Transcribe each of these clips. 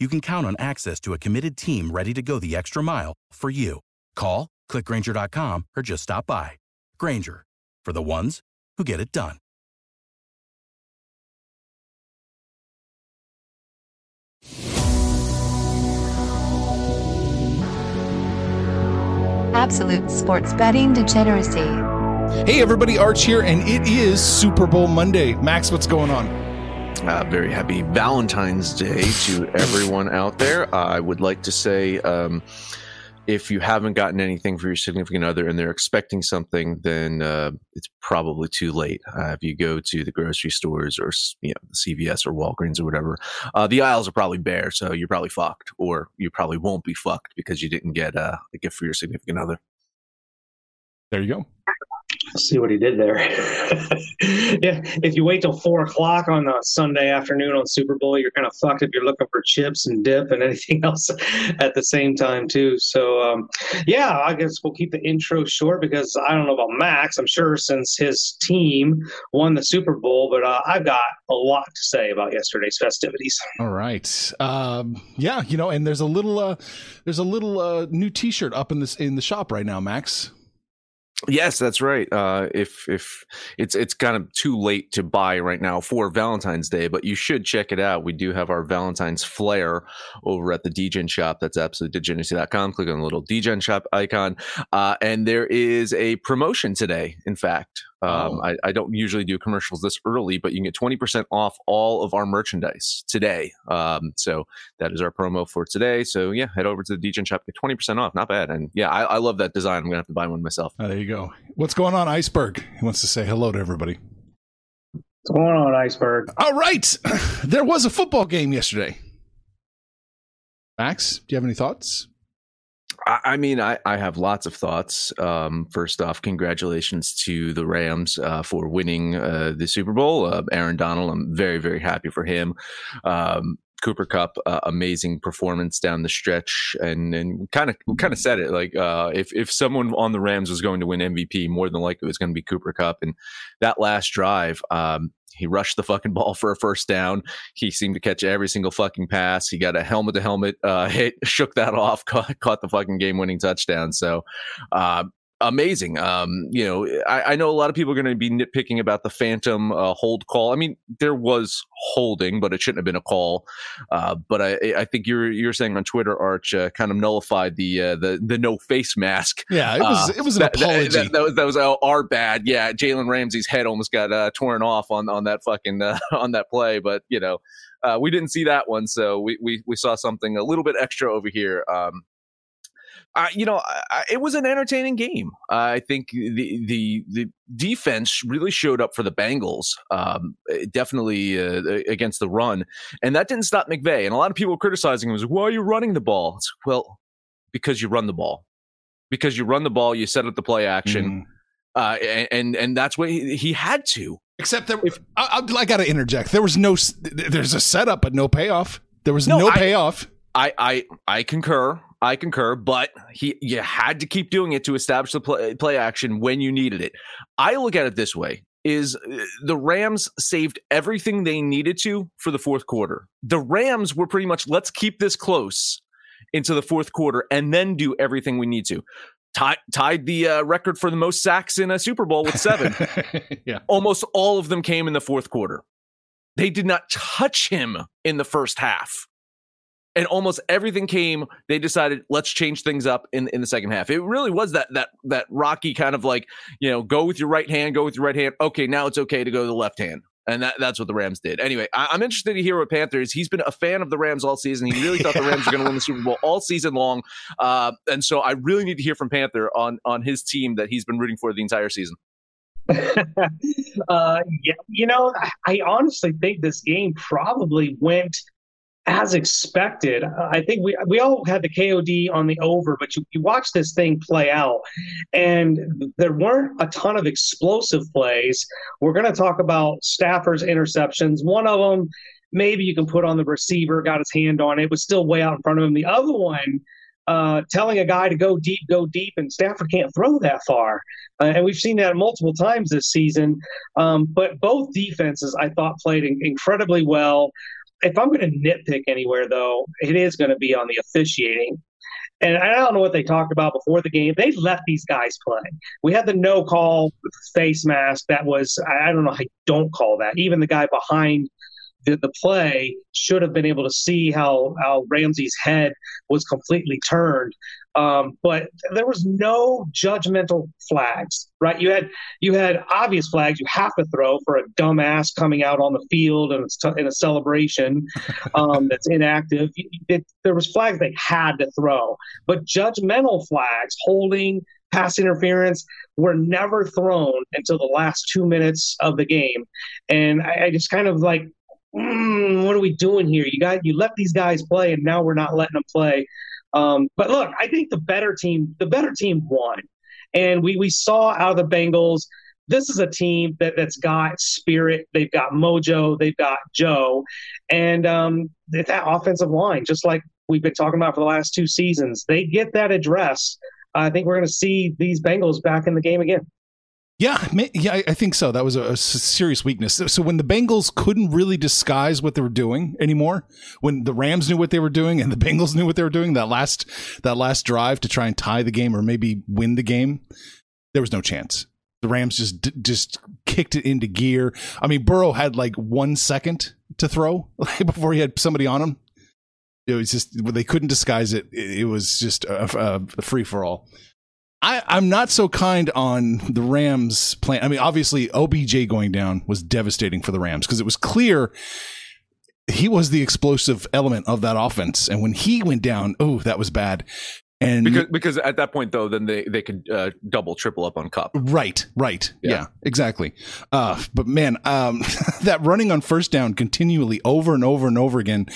you can count on access to a committed team ready to go the extra mile for you. Call, clickgrainger.com, or just stop by. Grainger, for the ones who get it done. Absolute sports betting degeneracy. Hey, everybody, Arch here, and it is Super Bowl Monday. Max, what's going on? Uh, very happy Valentine's Day to everyone out there. Uh, I would like to say um, if you haven't gotten anything for your significant other and they're expecting something, then uh, it's probably too late. Uh, if you go to the grocery stores or you know CVS or Walgreens or whatever, uh, the aisles are probably bare, so you're probably fucked, or you probably won't be fucked because you didn't get uh, a gift for your significant other. There you go. See what he did there. yeah, if you wait till four o'clock on a Sunday afternoon on Super Bowl, you're kind of fucked if you're looking for chips and dip and anything else at the same time too. So, um, yeah, I guess we'll keep the intro short because I don't know about Max. I'm sure since his team won the Super Bowl, but uh, I've got a lot to say about yesterday's festivities. All right, um, yeah, you know, and there's a little, uh, there's a little uh, new T-shirt up in this in the shop right now, Max. Yes, that's right. Uh, if if it's it's kind of too late to buy right now for Valentine's Day, but you should check it out. We do have our Valentine's flair over at the Degen shop. That's absolutedegeneracy.com. Click on the little Degen shop icon, uh, and there is a promotion today. In fact, um, oh. I, I, don't usually do commercials this early, but you can get 20% off all of our merchandise today. Um, so that is our promo for today. So yeah, head over to the Degen shop, get 20% off. Not bad. And yeah, I, I love that design. I'm going to have to buy one myself. Oh, there you go. What's going on, Iceberg? He wants to say hello to everybody. What's going on, Iceberg? All right. there was a football game yesterday. Max, do you have any thoughts? I mean, I, I have lots of thoughts. Um, first off, congratulations to the Rams uh, for winning uh, the Super Bowl. Uh, Aaron Donald, I'm very, very happy for him. Um, Cooper Kupp, uh, amazing performance down the stretch, and and kind of kind of said it like uh, if if someone on the Rams was going to win MVP, more than likely it was going to be Cooper Kupp, And that last drive, um, he rushed the fucking ball for a first down. He seemed to catch every single fucking pass. He got a helmet to helmet hit, shook that off, caught, caught the fucking game winning touchdown. So, uh, amazing. Um, you know, I, I, know a lot of people are going to be nitpicking about the phantom uh, hold call. I mean, there was holding, but it shouldn't have been a call. Uh, but I, I think you're you're saying on Twitter, Arch, uh, kind of nullified the uh, the the no face mask. Yeah, it was it was an that, apology. That, that, that, was that was our bad. Yeah, Jalen Ramsey's head almost got uh, torn off on on that fucking uh, on that play, but you know. we didn't see that one, so we, we we saw something a little bit extra over here. Um, uh, you know, I, it was an entertaining game. Uh, I think the the the defense really showed up for the Bengals, um, definitely uh, against the run, and that didn't stop McVay. And a lot of people criticizing him was, "Why are you running the ball?" It's, well, because you run the ball, because you run the ball, you set up the play action, mm. and, and, and that's what he, he had to. Except that if, I, I, I got to interject. There was no. There's a setup, but no payoff. There was no, no payoff. I, I I concur. I concur, but he you had to keep doing it to establish the play, play action when you needed it. I look at it this way is uh, the Rams saved everything they needed to for the fourth quarter. The Rams were pretty much let's keep this close into the fourth quarter and then do everything we need to. Tied, tied the uh, record for the most sacks in a Super Bowl with seven. yeah. Almost all of them came in the fourth quarter. They did not touch him in the first half. And almost everything came. They decided let's change things up in, in the second half. It really was that that that rocky kind of like you know go with your right hand, go with your right hand. Okay, now it's okay to go to the left hand. And that, that's what the Rams did. Anyway, I, am interested to hear what Panthers. He's been a fan of the Rams all season. He really thought the Rams were going to win the Super Bowl all season long. Uh, and so I really need to hear from Panther on on his team that he's been rooting for the entire season. uh, yeah, you know, I honestly think this game probably went as expected. I think we we all had the KOD on the over, but you, you watch this thing play out, and there weren't a ton of explosive plays. We're going to talk about Stafford's interceptions. One of them, maybe you can put on the receiver, got his hand on it, was still way out in front of him. The other one. Uh, telling a guy to go deep, go deep, and Stafford can't throw that far. Uh, and we've seen that multiple times this season. Um, but both defenses, I thought, played in- incredibly well if I'm going to nitpick anywhere, though, it is going to be on the officiating. And I don't know what they talked about before the game. They let these guys play. We had the no call face mask that was, I don't know, I don't call that. Even the guy behind the, the play should have been able to see how, how Ramsey's head was completely turned. Um, but there was no judgmental flags, right? You had you had obvious flags you have to throw for a dumbass coming out on the field and in a celebration um, that's inactive. It, there was flags they had to throw, but judgmental flags, holding, pass interference, were never thrown until the last two minutes of the game, and I, I just kind of like. Mm, what are we doing here? You got you let these guys play, and now we're not letting them play. Um, but look, I think the better team, the better team won, and we we saw out of the Bengals. This is a team that that's got spirit. They've got mojo. They've got Joe, and um, that offensive line, just like we've been talking about for the last two seasons, they get that address. I think we're going to see these Bengals back in the game again. Yeah, yeah, I think so. That was a, serious weakness. So when the Bengals couldn't really disguise what they were doing anymore, when the Rams knew what they were doing and the Bengals knew what they were doing, that last that last drive to try and tie the game or maybe win the game, there was no chance. The Rams just just kicked it into gear. I mean, Burrow had like one second to throw before he had somebody on him. It was just they couldn't disguise it. It was just a, a free for all. I, I'm not so kind on the Rams plan. I mean, obviously, OBJ going down was devastating for the Rams because it was clear he was the explosive element of that offense. And when he went down, oh, that was bad. And because because at that point though, then they they could uh, double triple up on Kupp Right, right, yeah, yeah exactly. Uh, but man, um, that running on first down continually over and over and over again,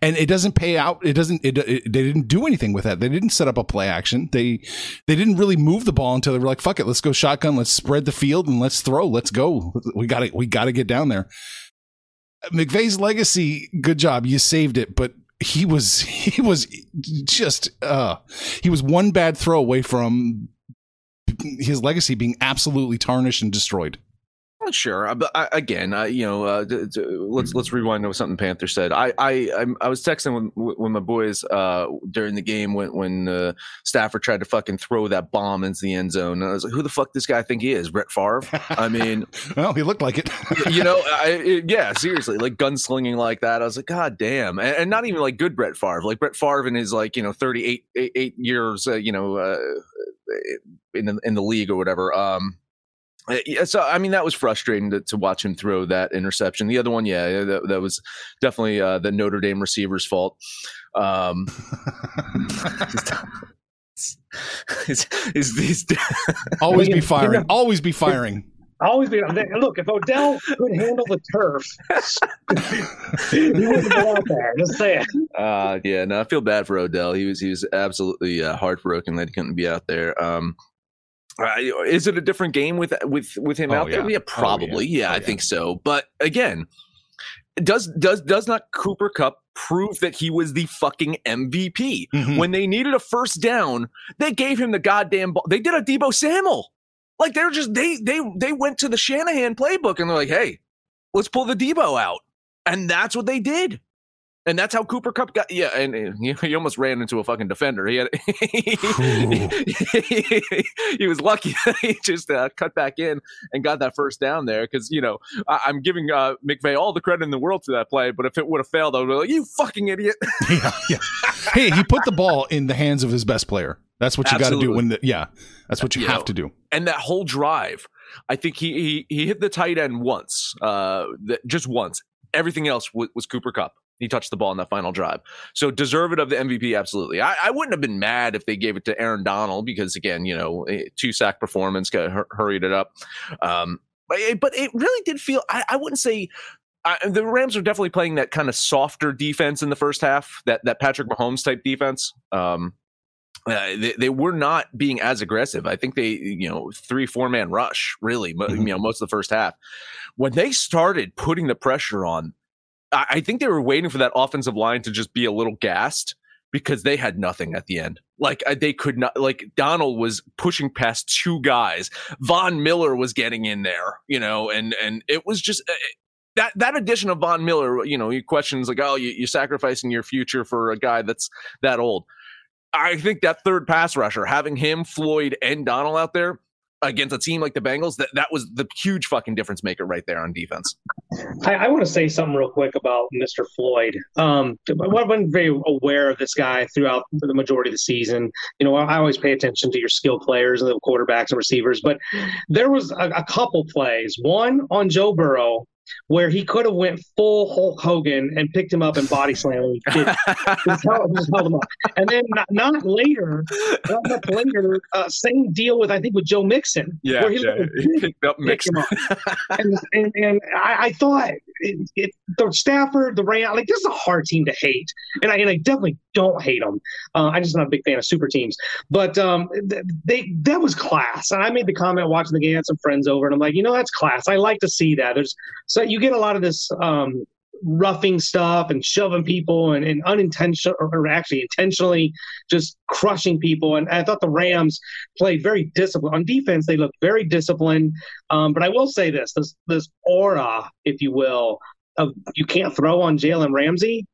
and it doesn't pay out. It doesn't. It, it, they didn't do anything with that. They didn't set up a play action. They they didn't really move the ball until they were like, "Fuck it, let's go shotgun. Let's spread the field and let's throw. Let's go. We got to we got to get down there." McVay's legacy, good job. You saved it, but he was he was just uh he was one bad throw away from his legacy being absolutely tarnished and destroyed. Sure, uh, but I, again, I, you know, uh, d- d- let's let's rewind to something Panther said. I I I'm, i was texting with, with my boys uh, during the game when when uh, Stafford tried to fucking throw that bomb into the end zone. And I was like, who the fuck this guy think he is? Brett Favre? I mean, well, he looked like it. you know, I, it, yeah, seriously, like gunslinging like that. I was like, God damn, and, and, not even like good Brett Favre, like Brett Favre in his like you know 38 eight, eight years, uh, you know, uh, in the in the league or whatever. Um uh, yeah, so I mean that was frustrating to, to, watch him throw that interception. The other one, yeah, that, that was definitely uh, the Notre Dame receiver's fault. Um, is, is, is, always be firing. Always be firing. Always be look. If Odell could handle the turf, he wouldn't be out there. Just saying. Uh, yeah, no, I feel bad for Odell. He was he was absolutely uh, heartbroken that he couldn't be out there. Um, uh, is it a different game with with with him oh, out there? Yeah, probably. Oh, yeah, yeah oh, I think so. But again, does does does not Cooper Kupp prove that he was the fucking MVP mm-hmm. when they needed a first down? They gave him the goddamn ball. They did a Deebo Samuel. Like they're just they they they went to the Shanahan playbook and they're like, hey, let's pull the Deebo out, and that's what they did. And that's how Cooper Kupp got. Yeah, and, and he, he almost ran into a fucking defender. He had he, he was lucky he just uh, cut back in and got that first down there because you know I, am giving uh, McVay all the credit in the world for that play, but if it would have failed, I would be like, "You fucking idiot!" yeah, yeah. Hey, he put the ball in the hands of his best player. That's what you got to do when the yeah. That's what you, you have know, to do. And that whole drive, I think he he, he hit the tight end once, uh, just once. Everything else w- was Cooper Kupp. He touched the ball in that final drive. So deserve it of the MVP, absolutely. I, I, wouldn't have been mad if they gave it to Aaron Donald because again, you know, two sack performance got hurried it up. Um, but, it, but it really did feel. I, I wouldn't say the Rams are definitely playing that kind of softer defense in the first half, that that Patrick Mahomes type defense. Um, uh, they, they, were not being as aggressive. I think they, you know, three, four man rush, really, mm-hmm. you know, most of the first half. When they started putting the pressure on, I, think they were waiting for that offensive line to just be a little gassed because they had nothing at the end. Like they could not, like Donald was pushing past two guys. Von Miller was getting in there, you know, and, and it was just, uh, that that addition of Von Miller, you know, he questions like, oh, you, are sacrificing your future for a guy that's that old. I think that third pass rusher, having him, Floyd, and Donald out there against a team like the Bengals, that, that was the huge fucking difference maker right there on defense. I, I want to say something real quick about Mr. Floyd. Um, I've been very aware of this guy throughout the majority of the season. You know, I always pay attention to your skill players and the quarterbacks and receivers, but there was a, a couple plays. One on Joe Burrow where he could have went full Hulk Hogan and picked him up and body slammed him. just, held, just held him up. And then not, not later, not much later, uh, same deal with I think with Joe Mixon. Yeah, where he, yeah. he picked up Mixon. and, and, and I, I thought it, it, the Stafford, the Ram, like this is a hard team to hate, and I and I definitely don't hate them. Uh, I'm just not a big fan of super teams, but um, they that was class. And I made the comment watching the game, I had some friends over, and I'm like, you know, that's class. I like to see that. There's so you get a lot of this um, roughing stuff and shoving people and, and unintentional or actually intentionally just crushing people. And I thought the Rams played very disciplined on defense. They looked very disciplined. Um, but I will say this: this this aura, if you will, of you can't throw on Jalen Ramsey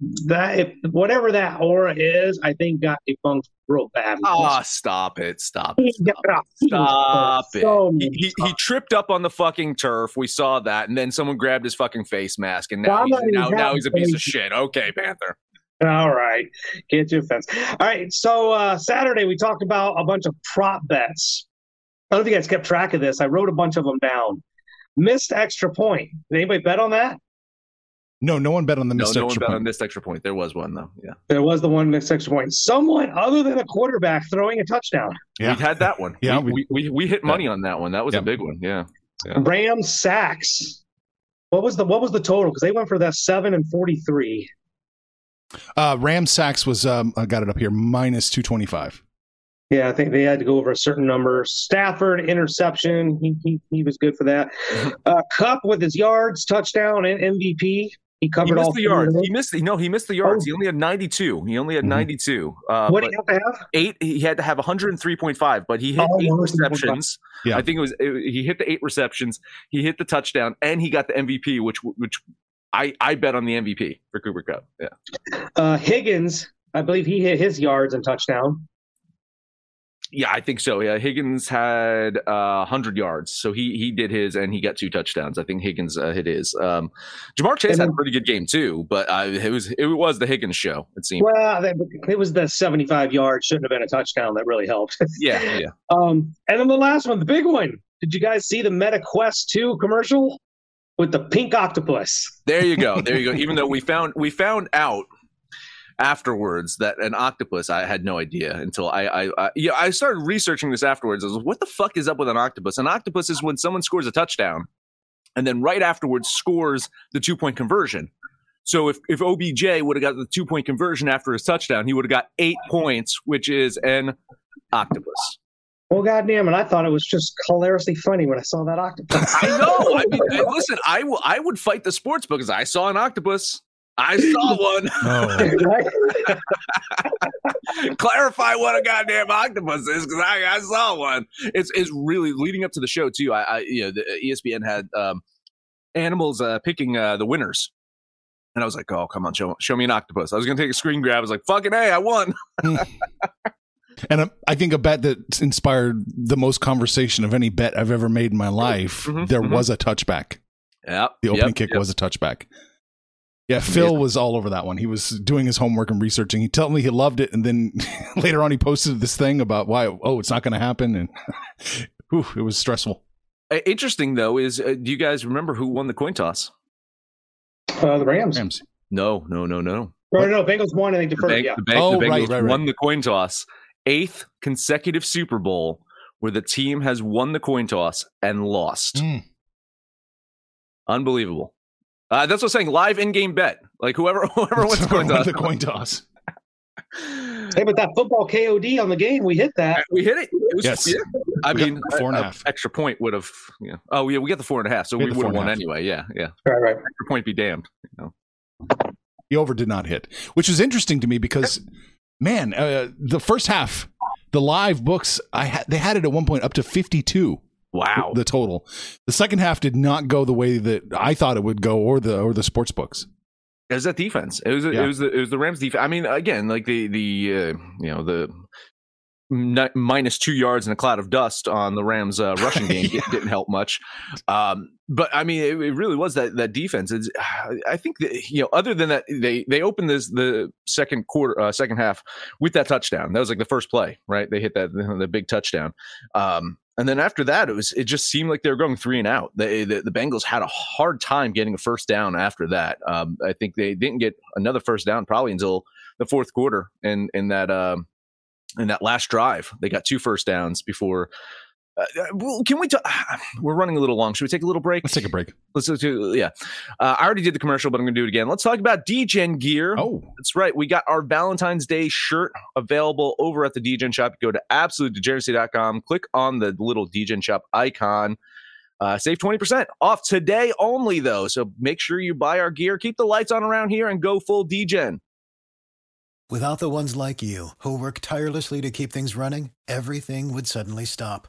that if whatever that aura is, I think got debunked real bad. Ah, oh, stop it! Stop it! Stop, stop it! So he, he, he, tripped up on the fucking turf. We saw that, and then someone grabbed his fucking face mask, and now he's, now, now he's a piece of shit. Okay, Panther. All right, get your fence. All right, so uh, Saturday we talked about a bunch of prop bets. I don't know if you guys kept track of this. I wrote a bunch of them down. Missed extra point. Did anybody bet on that? No, no one bet on the missed no, no extra one bet point. on missed extra point. There was one though. Yeah, there was the one missed extra point. Someone other than a quarterback throwing a touchdown. Yeah, we had that one. Yeah, we we, we, we hit money yeah. on that one. That was yeah. a big one. Yeah. yeah. Rams sacks. What was the what was the total? Because they went for that seven and forty three. Uh, Ram sacks was um, I got it up here minus two twenty five. Yeah, I think they had to go over a certain number. Stafford interception, he he, he was good for that. Uh, Kupp with his yards, touchdown, and MVP. He covered he missed all the yards. He missed. No, he missed the yards. Oh. He only had 92. He only had mm-hmm. 92. Uh, what did he have to have? Eight. He had to have 103.5, but he hit oh, eight receptions. Yeah. I think it was. It, he hit the eight receptions. He hit the touchdown, and he got the MVP, which which I I bet on the MVP for Cooper Kupp. Yeah. Uh, Higgins, I believe he hit his yards and touchdown. Yeah, I think so. Yeah, Higgins had uh, 100 yards, so he he did his, and he got two touchdowns. I think Higgins uh, hit his. Um, Ja'Marr Chase had a pretty good game too, but uh, it was it was the Higgins show. It seemed. Well, it was the 75 yards shouldn't have been a touchdown. That really helped. yeah, yeah. Um, and then the last one, the big one. Did you guys see the Meta Quest 2 commercial with the pink octopus? There you go. There you go. Even though we found we found out afterwards that an octopus i had no idea until i i, I yeah i started researching this afterwards I was what the fuck is up with an octopus an octopus is when someone scores a touchdown and then right afterwards scores the two point conversion so if, if obj would have got the two point conversion after his touchdown he would have got eight points which is an octopus well, goddamn it! I thought it was just hilariously funny when I saw that octopus. I know. I mean, listen, I, w- I would fight the sports book because I saw an octopus. I saw one. Oh. Clarify what a goddamn octopus is, because I, I saw one. It's it's really leading up to the show too. I, I you know the ESPN had um, animals uh, picking uh, the winners And I was like, "Oh, come on, show show me an octopus." I was gonna take a screen grab. I was like, "Fucking hey, I won!" And a, I think a bet that inspired the most conversation of any bet I've ever made in my life. Mhm, there mhm. was a touchback. Yeah, The opening yep, kick yep. was a touchback. Yeah, Phil was all over that one. He was doing his homework and researching. He told me he loved it, and then later on he posted this thing about why oh it's not going to happen, and whew, it was stressful. Uh, Interesting though is, uh, do you guys remember who won the coin toss? Uh, the Rams. Rams. No, no, no, no. Or no, Bengals won. I think the The, first. Bang- Yeah. the, Bang- Oh, the right, right, right. won the coin toss, eighth consecutive Super Bowl where the team has won the coin toss and lost. Mm. Unbelievable. Uh, that's what I'm saying. Live in-game bet. Like whoever whoever wins the coin toss. the coin toss. Hey, but that football KOD on the game, we hit that. We hit it. It was Yes. yeah. I We mean, the four and a a- half. extra point would have. Yeah. Oh yeah, we get the four and a half, so We we, would four have won half. anyway. Yeah, yeah. Right, right. Extra point be damned. You know. The over did not hit, which is interesting to me because, man, uh, the first half, the live books, I had they had it at one point up to fifty-two. Wow. the total. The second half did not go the way that I thought it would go, or the or the sports books. It was that defense. It was Yeah. it was the, it was the Rams defense. I mean, again, like the the uh, you know the minus two yards in a cloud of dust on the Rams uh, rushing game Yeah. didn't help much. Um, but I mean, it, it really was that that defense. It's, I think that, you know, other than that, they they opened this the second quarter, uh, second half with that touchdown. That was like the first play, right? They hit that the big touchdown. Um, and then after that, it was it just seemed like they were going three and out. They, the the Bengals had a hard time getting a first down after that. Um, I think they didn't get another first down probably until the fourth quarter. And in that um, in that last drive, they got two first downs before. Uh, uh, well, can we? talk? we're running a little long. Should we take a little break? Let's take a break. Let's do. Yeah, uh, I already did the commercial, but I'm going to do it again. Let's talk about Degen gear. Oh, That's right. We got our Valentine's Day shirt available over at the Degen shop. Go to absolutedegeneracy.com, click on the little Degen shop icon. Uh, save 20% off today only, though. So make sure you buy our gear, keep the lights on around here, and go full Degen. Without the ones like you, who work tirelessly to keep things running, everything would suddenly stop.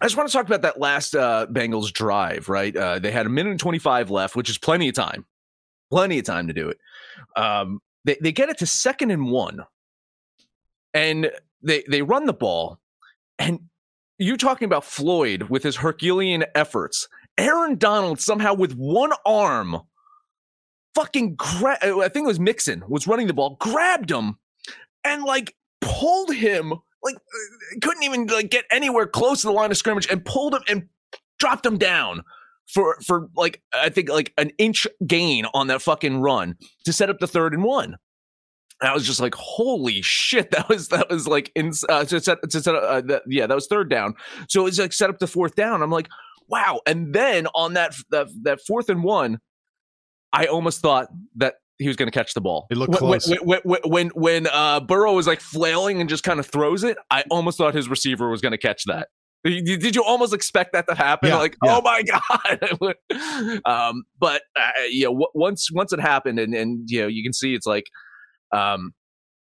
I just want to talk about that last uh, Bengals drive, right? Uh, they had a minute and 25 left, which is plenty of time. Plenty of time to do it. Um, they, they get it to second and one. And they, they run the ball. And you're talking about Floyd with his Herculean efforts. Aaron Donald somehow with one arm fucking gra- I think it was Mixon was running the ball, grabbed him and like pulled him like uh, couldn't even like get anywhere close to the line of scrimmage and pulled him and dropped him down for for like I think like an inch gain on that fucking run to set up the third and one. And I was just like, holy shit! That was that was like in uh, to set to set uh, that, yeah that was third down. So it was like set up the fourth down. I'm like, wow! And then on that that that fourth and one, I almost thought that he was going to catch the ball. It looked when, close. When when, when, when uh, Burrow was like flailing and just kind of throws it, I almost thought his receiver was going to catch that. Did did you almost expect that to happen? Yeah, like, yeah. oh my god! um, but uh, you know, w- once once it happened, and and you know, you can see it's like, um,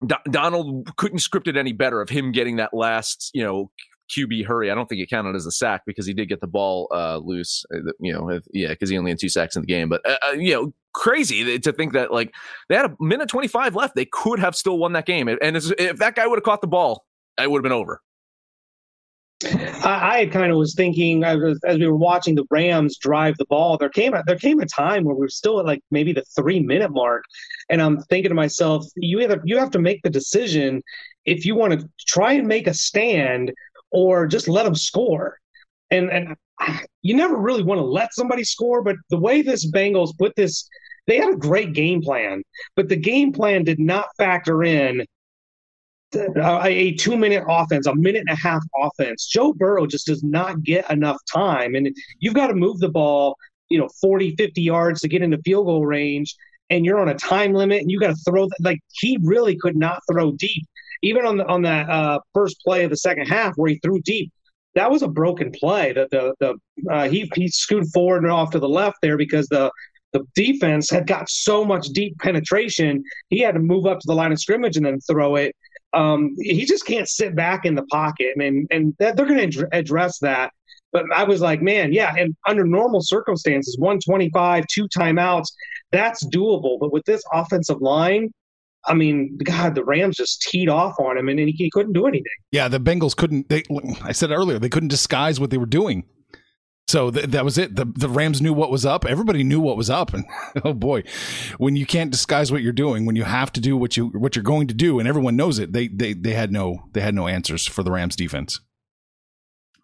Do- Donald couldn't script it any better of him getting that last, you know, QB hurry. I don't think it counted as a sack because he did get the ball uh, loose. uh, You know, if, yeah, because he only had two sacks in the game. But uh, uh, you know, crazy to think that like they had a minute twenty five left, they could have still won that game. And if that guy would have caught the ball, it would have been over. I, I kind of was thinking as, as we were watching the Rams drive the ball. There came a, there came a time where we were still at like maybe the three minute mark, and I'm thinking to myself, you either you have to make the decision if you want to try and make a stand or just let them score. And and you never really want to let somebody score, but the way this Bengals put this, they had a great game plan, but the game plan did not factor in a, two minute offense, a minute and a half offense. Joe Burrow just does not get enough time. And you've got to move the ball, you know, 40, 50 yards to get into field goal range. And you're on a time limit and you got to throw that. Like he really could not throw deep. even on the on that uh, first play of the second half where he threw deep, that was a broken play. That the the uh, he he scooted forward and off to the left there because the the defense had got so much deep penetration. He had to move up to the line of scrimmage and then throw it. Um, he just can't sit back in the pocket, and and they're going to address that. But I was like, man, yeah. And under normal circumstances, 125, two timeouts, that's doable. But with this offensive line, I mean, God, the Rams just teed off on him, and he, he couldn't do anything. Yeah, the Bengals couldn't. They, I said earlier, they couldn't disguise what they were doing. So th- that was it. The the Rams knew what was up. Everybody knew what was up. And oh boy, when you can't disguise what you're doing, when you have to do what you what you're going to do, and everyone knows it, they they they had no they had no answers for the Rams defense.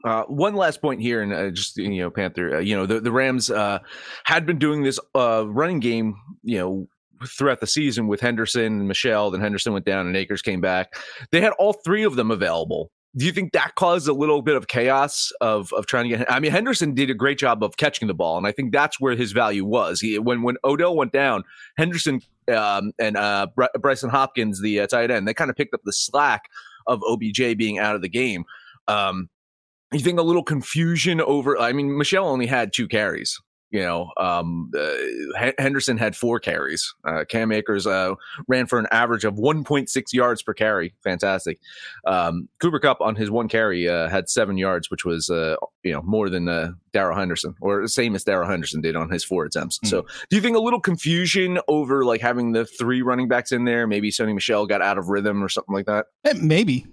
Uh, one last point here, and uh, just you know, Panther. Uh, you know, the the Rams uh, had been doing this uh, running game, you know, throughout the season with Henderson and Michel. Then Henderson went down, and Akers came back. They had all three of them available. Do you think that caused a little bit of chaos of of trying to get? I mean, Henderson did a great job of catching the ball, and I think that's where his value was. He, when when Odell went down, Henderson um, and uh, Brycen Hopkins, the uh, tight end, they kind of picked up the slack of OBJ being out of the game. Um, you think a little confusion over? I mean, Michel only had two carries. You know, um, uh, Henderson had four carries. Uh, Cam Akers uh, ran for an average of 1.6 yards per carry. Fantastic. Um, Cooper Kupp on his one carry uh, had seven yards, which was uh, you know more than uh, Darrell Henderson, or the same as Darrell Henderson did on his four attempts. Mm. So, do you think a little confusion over like having the three running backs in there? Maybe Sony Michel got out of rhythm or something like that. Eh, maybe.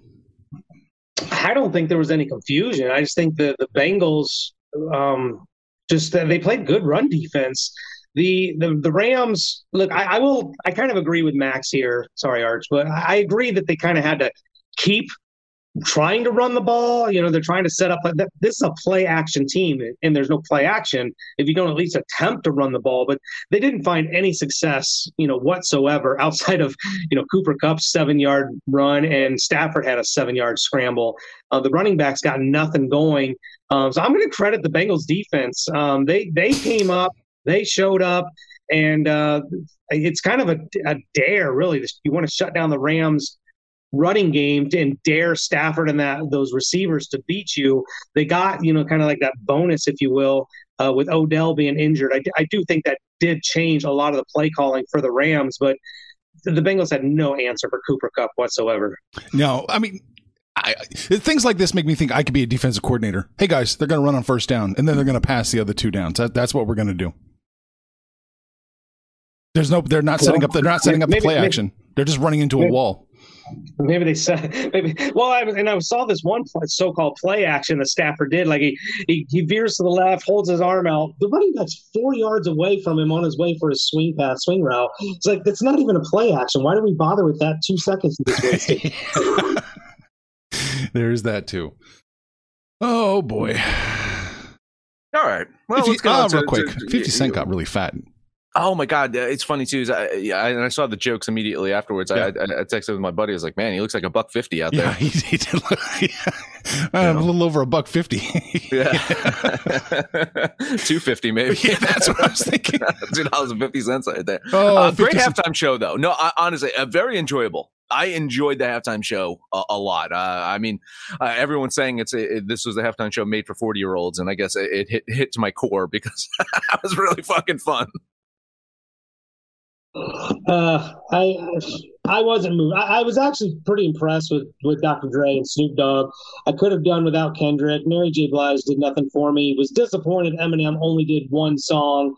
I don't think there was any confusion. I just think the the Bengals um, just they played good run defense. The the the Rams look. I, I will. I kind of agree with Max here. Sorry, Arch, but I agree that they kind of had to keep trying to run the ball. You know, they're trying to set up. This is a play action team, and there's no play action if you don't at least attempt to run the ball. But they didn't find any success, you know, whatsoever outside of you know Cooper Kupp's seven yard run and Stafford had a seven yard scramble. Uh, the running backs got nothing going. Um, so I'm going to credit the Bengals defense. Um, they they came up, they showed up, and uh, it's kind of a, a dare, really. You want to shut down the Rams running game to, and dare Stafford and that those receivers to beat you. They got you know kind of like that bonus, if you will, uh, with Odell being injured. I, I do think that did change a lot of the play calling for the Rams, but the Bengals had no answer for Cooper Kupp whatsoever. No, I mean I, things like this make me think I could be a defensive coordinator. Hey guys, they're going to run on first down, and then they're going to pass the other two downs. That, that's what we're going to do. There's no, they're not setting up. They're not setting up the play action. They're just running into a wall. Maybe they said maybe. Well, I was and I saw this one so-called play action that Stafford did. Like he, he he veers to the left, holds his arm out. The running back's four yards away from him on his way for his swing pass, swing route. It's like it's not even a play action. Why do we bother with that? Two seconds this wasted. There's that too. Oh boy. All right. Well, you, let's go uh, real to, quick. To, Fifty Cent got really fat. Oh my god, it's funny too. Is I, I, and I saw the jokes immediately afterwards. Yeah. I, I, texted with my buddy. I was like, "Man, he looks like a buck fifty out there." Yeah, he, he did look, yeah. I'm a little over a buck fifty. yeah, two fifty maybe. Yeah, that's what I was thinking. Two dollars and fifty cents right there. Oh, uh, great halftime show though. No, honestly, uh, very enjoyable. I enjoyed the halftime show a, a lot. Uh, I mean, uh, everyone's saying it's a, it, this was a halftime show made for forty year olds, and I guess it, it hit, hit to my core because it was really fucking fun. Uh, I I wasn't moved. I, I, was actually pretty impressed with with Dr. Dre and Snoop Dogg. I could have done without Kendrick. Mary J. Blige did nothing for me. Was disappointed Eminem only did one song.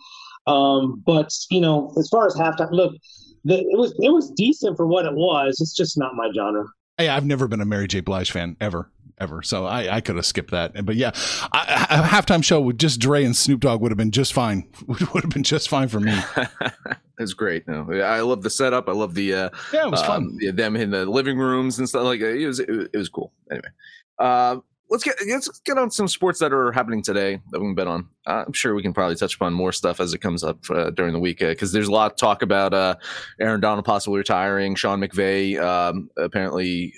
Um, but you know, as far as halftime, look, the, it was it was decent for what it was. It's just not my genre. Hey, I've never been a Mary J. Blige fan ever, ever. So I, I could have skipped that. But yeah, I, a halftime show with just Dre and Snoop Dogg would have been just fine. Would, would have been just fine for me. it's great. No, I love the setup. I love the uh, yeah, it was um, fun. Them in the living rooms and stuff like that. It was it, was cool. Anyway, uh, let's get let's get on some sports that are happening today that we can bet on. Uh, I'm sure we can probably touch upon more stuff as it comes up uh, during the week because uh, there's a lot of talk about uh, Aaron Donald possibly retiring, Sean McVay um, apparently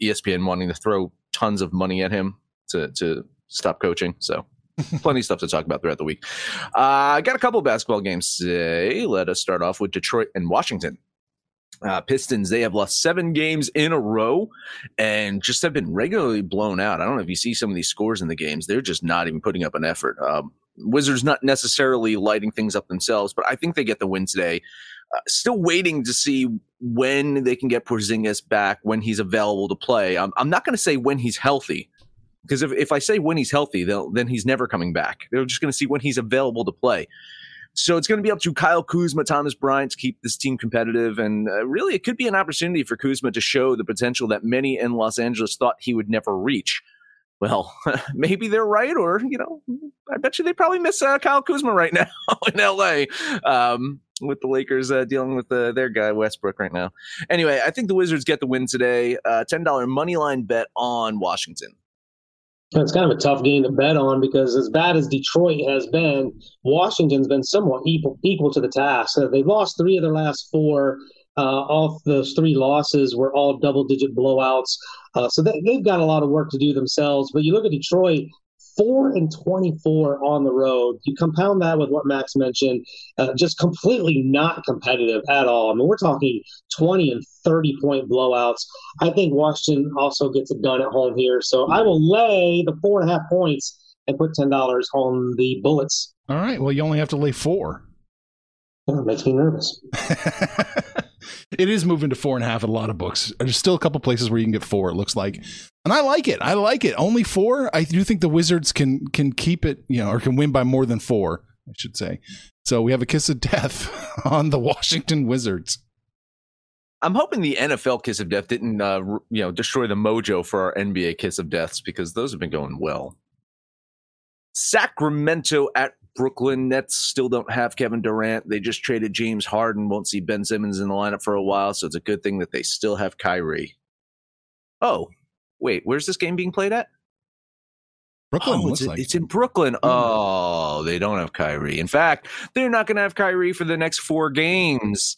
ESPN wanting to throw tons of money at him to to stop coaching. So. Plenty of stuff to talk about throughout the week. Uh, I got a couple basketball games today. Let us start off with Detroit and Washington. Uh, Pistons, they have lost seven games in a row and just have been regularly blown out. I don't know if you see some of these scores in the games. They're just not even putting up an effort. Um, Wizards not necessarily lighting things up themselves, but I think they get the win today. Uh, still waiting to see when they can get Porzingis back, when he's available to play. I'm, I'm not going to say when he's healthy, because if, if I say when he's healthy, then he's never coming back. They're just going to see when he's available to play. So it's going to be up to Kyle Kuzma, Thomas Bryant to keep this team competitive. And uh, really, it could be an opportunity for Kuzma to show the potential that many in Los Angeles thought he would never reach. Well, maybe they're right, or, you know, I bet you they probably miss uh, Kyle Kuzma right now in LA um, with the Lakers uh, dealing with uh, their guy, Westbrook, right now. Anyway, I think the Wizards get the win today. Uh, $10 money line bet on Washington. It's kind of a tough game to bet on because, as bad as Detroit has been, Washington's been somewhat equal, equal to the task. Uh, they've lost three of their last four. Uh, off those three losses were all double digit blowouts. Uh, so they, they've got a lot of work to do themselves. But you look at Detroit, four and 24 on the road. You compound that with what Max mentioned, uh, just completely not competitive at all. I mean, we're talking 20 and 30 point blowouts. I think Washington also gets it done at home here. So I will lay the four and a half points and put $10 on the Bullets. All right. Well, you only have to lay four. That makes me nervous. it is moving to four and a half in a lot of books. There's still a couple places where you can get four. It looks like, and I like it. I like it. Only four. I do think the Wizards can can keep it, you know, or can win by more than four. I should say. So we have a kiss of death on the Washington Wizards. I'm hoping the NFL kiss of death didn't, uh, you know, destroy the mojo for our NBA kiss of deaths because those have been going well. Sacramento at Brooklyn Nets still don't have Kevin Durant. They just traded James Harden. Won't see Ben Simmons in the lineup for a while, so it's a good thing that they still have Kyrie. Oh, wait, where's this game being played at? Brooklyn. Oh, it's, like. it's, in Brooklyn. Hmm. Oh, they don't have Kyrie. In fact, they're not going to have Kyrie for the next four games.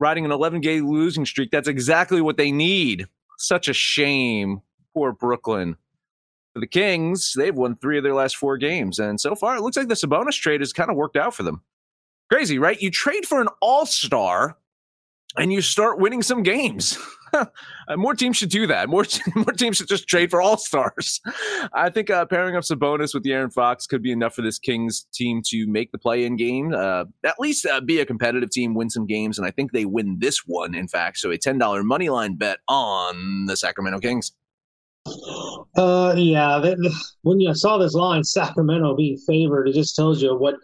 Riding an 11 game losing streak. That's exactly what they need. Such a shame. Poor Brooklyn the Kings, they've won three of their last four games. And so far, it looks like the Sabonis trade has kind of worked out for them. Crazy, right? You trade for an all star and you start winning some games. more teams should do that. More, more teams should just trade for all stars. I think uh, pairing up Sabonis with De'Aaron Fox could be enough for this Kings team to make the play in game, uh, at least uh, be a competitive team, win some games. And I think they win this one, in fact. So a $10 money line bet on the Sacramento Kings. Uh, yeah. They, when you saw this line, Sacramento being favored, it just tells you what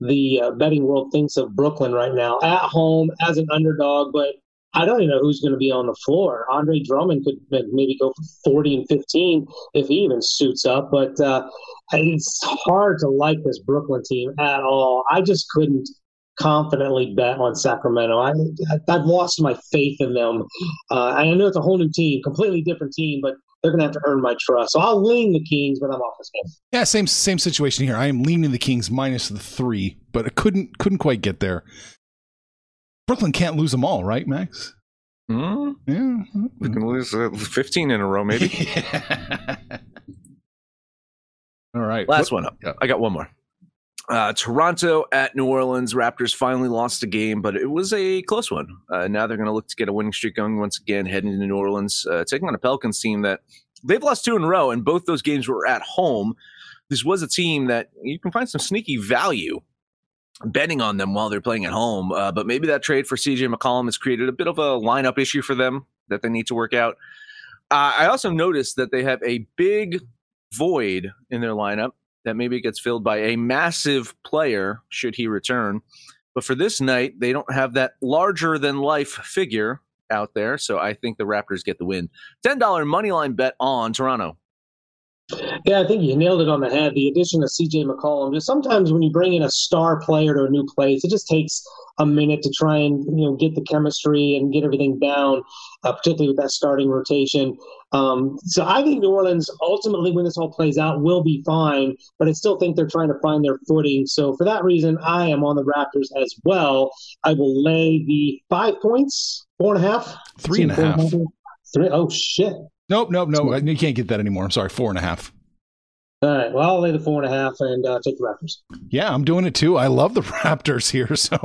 the uh, betting world thinks of Brooklyn right now. At home as an underdog, but I don't even know who's going to be on the floor. Andre Drummond could maybe go for 40 and 15 if he even suits up, but uh, it's hard to like this Brooklyn team at all. I just couldn't confidently bet on Sacramento. I, I've lost my faith in them. Uh, I know it's a whole new team, completely different team, but they're going to have to earn my trust. So I'll lean the Kings, but I'm off this game. Yeah, same same situation here. I am leaning the Kings minus the three, but I couldn't couldn't quite get there. Brooklyn can't lose them all, right, Max? Mm, yeah, we can lose uh, 15 in a row, maybe. all right, last what? one up. Yeah. I got one more. Uh, Toronto at New Orleans. Raptors finally lost a game, but it was a close one. Uh, now they're going to look to get a winning streak going once again, heading into New Orleans, uh, taking on a Pelicans team that they've lost two in a row, and both those games were at home. This was a team that you can find some sneaky value betting on them while they're playing at home. Uh, but maybe that trade for CJ McCollum has created a bit of a lineup issue for them that they need to work out. Uh, I also noticed that they have a big void in their lineup that maybe gets filled by a massive player should he return. But for this night, they don't have that larger than life figure out there. So I think the Raptors get the win. $10 money line bet on Toronto. Yeah, I think you nailed it on the head. The addition of CJ McCollum. Just sometimes when you bring in a star player to a new place, it just takes a minute to try and you know get the chemistry and get everything down, uh, particularly with that starting rotation. Um, so I think New Orleans ultimately, when this all plays out, will be fine. But I still think they're trying to find their footing. So for that reason, I am on the Raptors as well. I will lay the five points, four and a half, three and a half. Three. Oh shit. Nope, nope, no. You can't get that anymore. I'm sorry. Four and a half. All right. Well, I'll lay the four and a half and uh, take the Raptors. Yeah, I'm doing it too. I love the Raptors here. So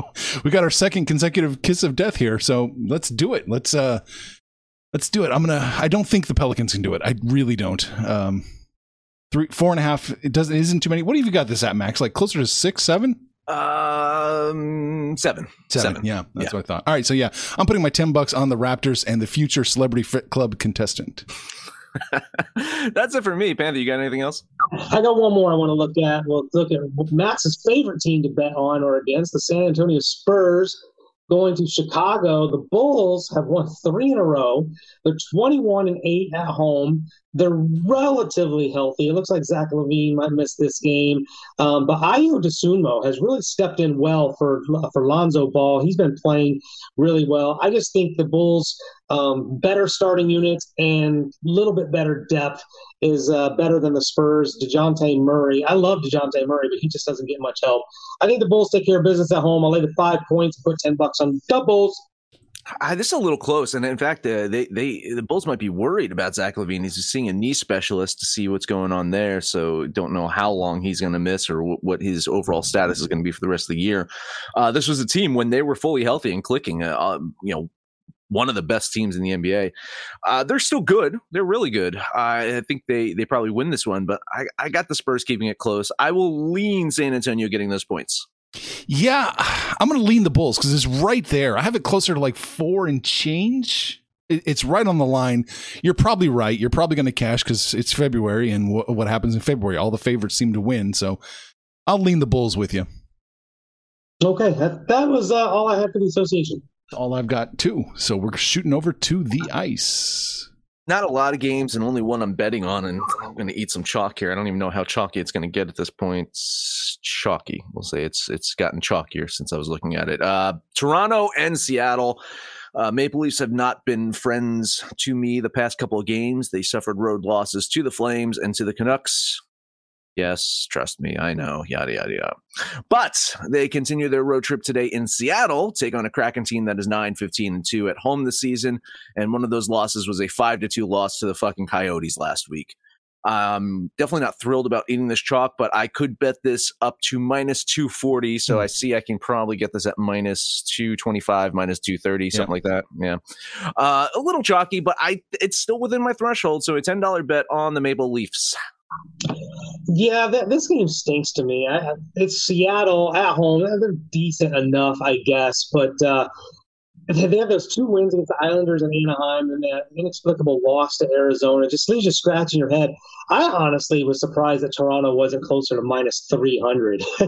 we got our second consecutive kiss of death here. So let's do it. Let's uh let's do it. I'm gonna I don't think the Pelicans can do it. I really don't. Um three four and a half, it doesn't isn't too many. What have you got this at, Max? Like closer to six, seven? Um, seven. Seven. seven. Yeah, that's yeah. what I thought. All right, so yeah, I'm putting my ten bucks on the Raptors and the future Celebrity Fit Club contestant. That's it for me. Panther, you got anything else? I got one more I want to look at. Well, look at Max's favorite team to bet on or against, the San Antonio Spurs going to Chicago. The Bulls have won three in a row. They're 21 and 8 at home. They're relatively healthy. It looks like Zach LaVine might miss this game. Um, but Ayo Dosunmu has really stepped in well for, for Lonzo Ball. He's been playing really well. I just think the Bulls' um, better starting units and a little bit better depth is uh, better than the Spurs. DeJounte Murray. I love DeJounte Murray, but he just doesn't get much help. I think the Bulls take care of business at home. I'll lay the five points and put 10 bucks on the Bulls. Uh, this is a little close, and in fact, uh, they they the Bulls might be worried about Zach LaVine. He's seeing a knee specialist to see what's going on there, so don't know how long he's going to miss or w- what his overall status is going to be for the rest of the year. Uh, this was a team when they were fully healthy and clicking. Uh, um, you know, one of the best teams in the NBA. Uh, they're still good. They're really good. I think they they probably win this one, but I, I got the Spurs keeping it close. I will lean San Antonio getting those points. Yeah, I'm going to lean the Bulls because it's right there. I have it closer to like four and change. It's right on the line. You're probably right. You're probably going to cash because it's February, and w- what happens in February? All the favorites seem to win. So I'll lean the Bulls with you. Okay, that, that was uh, all I had for the association. All I've got too. So we're shooting over to the ice not a lot of games and only one I'm betting on, and I'm going to eat some chalk here. I don't even know how chalky it's going to get at this point. It's chalky. We'll say it's it's gotten chalkier since I was looking at it. Uh, Toronto and Seattle. Uh, Maple Leafs have not been friends to me the past couple of games. They suffered road losses to the Flames and to the Canucks. Yes, trust me, I know, yada, yada, yada. But they continue their road trip today in Seattle, take on a Kraken team that is 9 15 and 2 at home this season. And one of those losses was a 5 to 2 loss to the fucking Coyotes last week. Um, definitely not thrilled about eating this chalk, but I could bet this up to minus 240. So mm. I see I can probably get this at minus 225, minus 230, something like that. Yeah. Uh, a little chalky, but I it's still within my threshold. So a $10 bet on the Maple Leafs. Yeah, that, this game stinks to me. I, it's Seattle at home. They're decent enough, I guess, but uh, they have those two wins against the Islanders and Anaheim, and that inexplicable loss to Arizona. Just leaves you scratching your head. I honestly was surprised that Toronto wasn't closer to minus three hundred.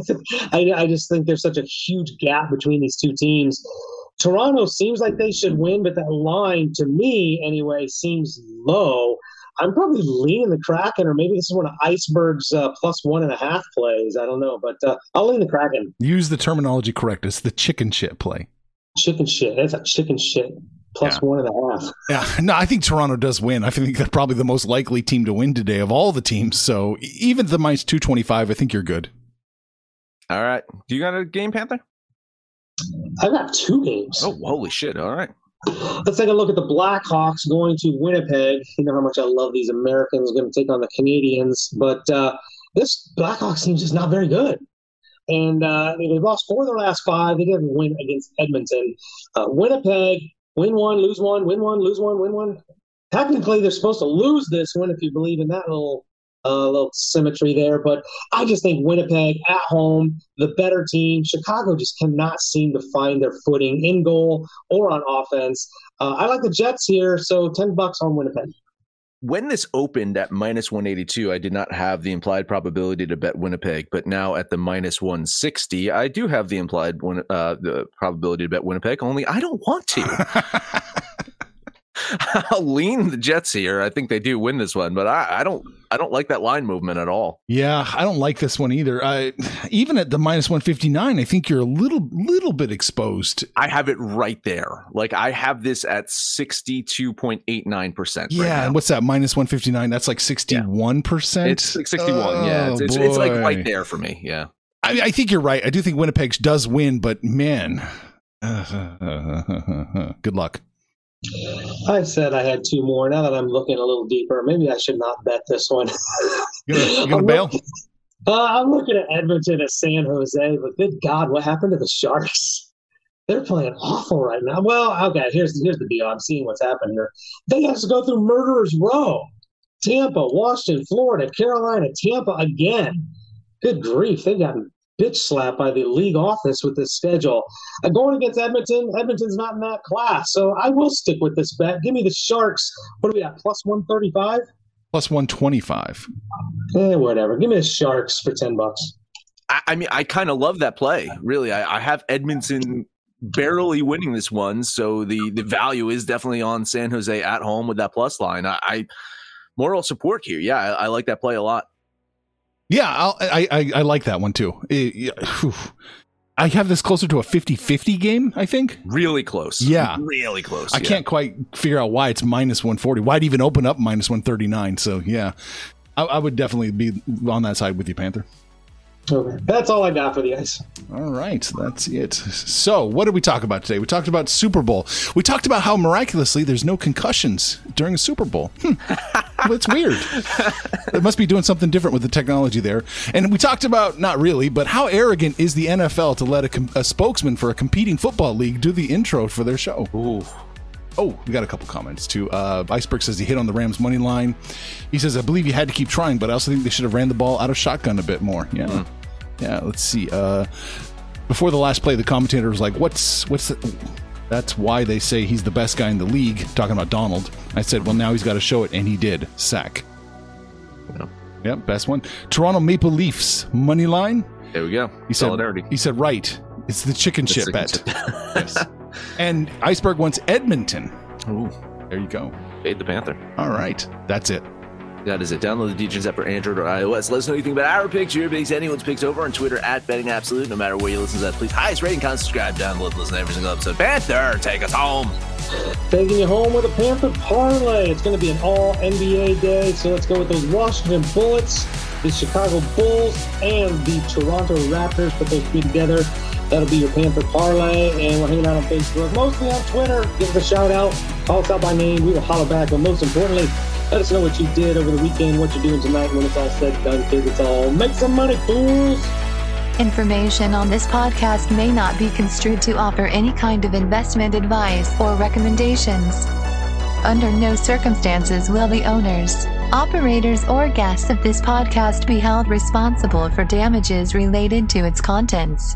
I, I just think there's such a huge gap between these two teams. Toronto seems like they should win, but that line, to me anyway, seems low. I'm probably leaning the Kraken, or maybe this is one of Iceberg's uh, plus one and a half plays. I don't know, but uh, I'll lean the Kraken. Use the terminology correct. It's the chicken shit play. Chicken shit. That's a chicken shit plus yeah. one and a half. Yeah, no, I think Toronto does win. I think they're probably the most likely team to win today of all the teams. So even the minus two twenty five, I think you're good. All right. Do you got a game, Panther? I got two games. Oh, holy shit! All right. Let's take a look at the Blackhawks going to Winnipeg. You know how much I love these Americans going to take on the Canadians, but uh, this Blackhawks team is not very good. And uh, they've lost four of their last five. They didn't win against Edmonton. Uh, Winnipeg, win one, lose one, win one, lose one, win one. Technically, they're supposed to lose this one if you believe in that little a little symmetry there. But I just think Winnipeg at home, the better team. Chicago just cannot seem to find their footing in goal or on offense. Uh, I like the Jets here, so 10 bucks on Winnipeg. When this opened at minus 182, I did not have the implied probability to bet Winnipeg, but now at the minus 160, I do have the implied uh, the probability to bet Winnipeg. Only I don't want to. I'll lean the Jets here. I think they do win this one, but I, I, don't. I don't like that line movement at all. Yeah, I don't like this one either. I, even at the minus one fifty nine, I think you're a little little bit exposed. I have it right there. Like I have this at sixty two point eight nine percent. Yeah, and what's that? Minus one fifty nine. That's like sixty one percent. It's like sixty one. Oh, yeah, it's, it's, it's, like right oh, there for me. Yeah. I, I think you're right. I do think Winnipeg does win, but man, good luck. I said I had two more. Now that I'm looking a little deeper, maybe I should not bet this one. You gonna, you gonna bail? Uh, I'm looking at Edmonton at San Jose, but good God, what happened to the Sharks? They're playing awful right now. Well, okay, here's here's the deal. I'm seeing what's happening here. They have to go through murderers row. Tampa, Washington, Florida, Carolina, Tampa again. Good grief, they've gotten bitch slapped by the league office with this schedule. Uh, going against Edmonton, Edmonton's not in that class, so I will stick with this bet. Give me the Sharks. What do we got? Plus one thirty five. Plus 125. Eh, whatever. Give me the Sharks for ten bucks. I, I mean, I kind of love that play. Really, I, I have Edmonton barely winning this one, so the the value is definitely on San Jose at home with that plus line. I, I moral support here. Yeah, I, I like that play a lot. Yeah, I'll, I, I I like that one too. Eh, yeah. I have this closer to a 50-50 game, I think. Really close. Yeah. really close. I yeah. can't quite figure out why it's minus 140. Why it even open up minus 139? So, yeah. I, I would definitely be on that side with you, Panther. Okay. That's all I got for the ice. All right, that's it. So, what did we talk about today? We talked about Super Bowl. We talked about how miraculously there's no concussions during a Super Bowl. Hmm. That's weird. They must be doing something different with the technology there. And we talked about, not really, but how arrogant is the NFL to let a, com- a spokesman for a competing football league do the intro for their show? Ooh. Oh, we got a couple comments too. Uh, Iceberg says he hit on the Rams money line. He says, I believe you had to keep trying, but I also think they should have ran the ball out of shotgun a bit more. Yeah. Yeah, let's see. Uh, before the last play, the commentator was like, What's, what's, the, that's why they say he's the best guy in the league, talking about Donald. I said, Well, now he's got to show it, and he did. Sack. Yeah. Yep, best one. Toronto Maple Leafs money line. There we go. He said, Solidarity. He said, Right. It's the chicken The shit chicken bet. yes. And Iceberg wants Edmonton. Ooh, There you go. fade the Panther. All right. That's it. That is it. Download the Degens app for Android or iOS. Let us know anything about our picks, your picks, anyone's picks over on Twitter at Betting Absolute. No matter where you listen to that, please highest rating, comment, subscribe, download, listen to every single episode. Panther, take us home. Taking you home with a Panther parlay. It's going to be an all NBA day, so let's go with those Washington Bullets, the Chicago Bulls, and the Toronto Raptors. Put those three together. That'll be your Panther parlay, and we're hanging out on Facebook, mostly on Twitter. Give us a shout out, call us out by name. We will holler back, but most importantly, let us know what you did over the weekend, what you're doing tonight when it's all said and done, kids. It's all make some money, fools. Information on this podcast may not be construed to offer any kind of investment advice or recommendations. Under no circumstances will the owners, operators, or guests of this podcast be held responsible for damages related to its contents.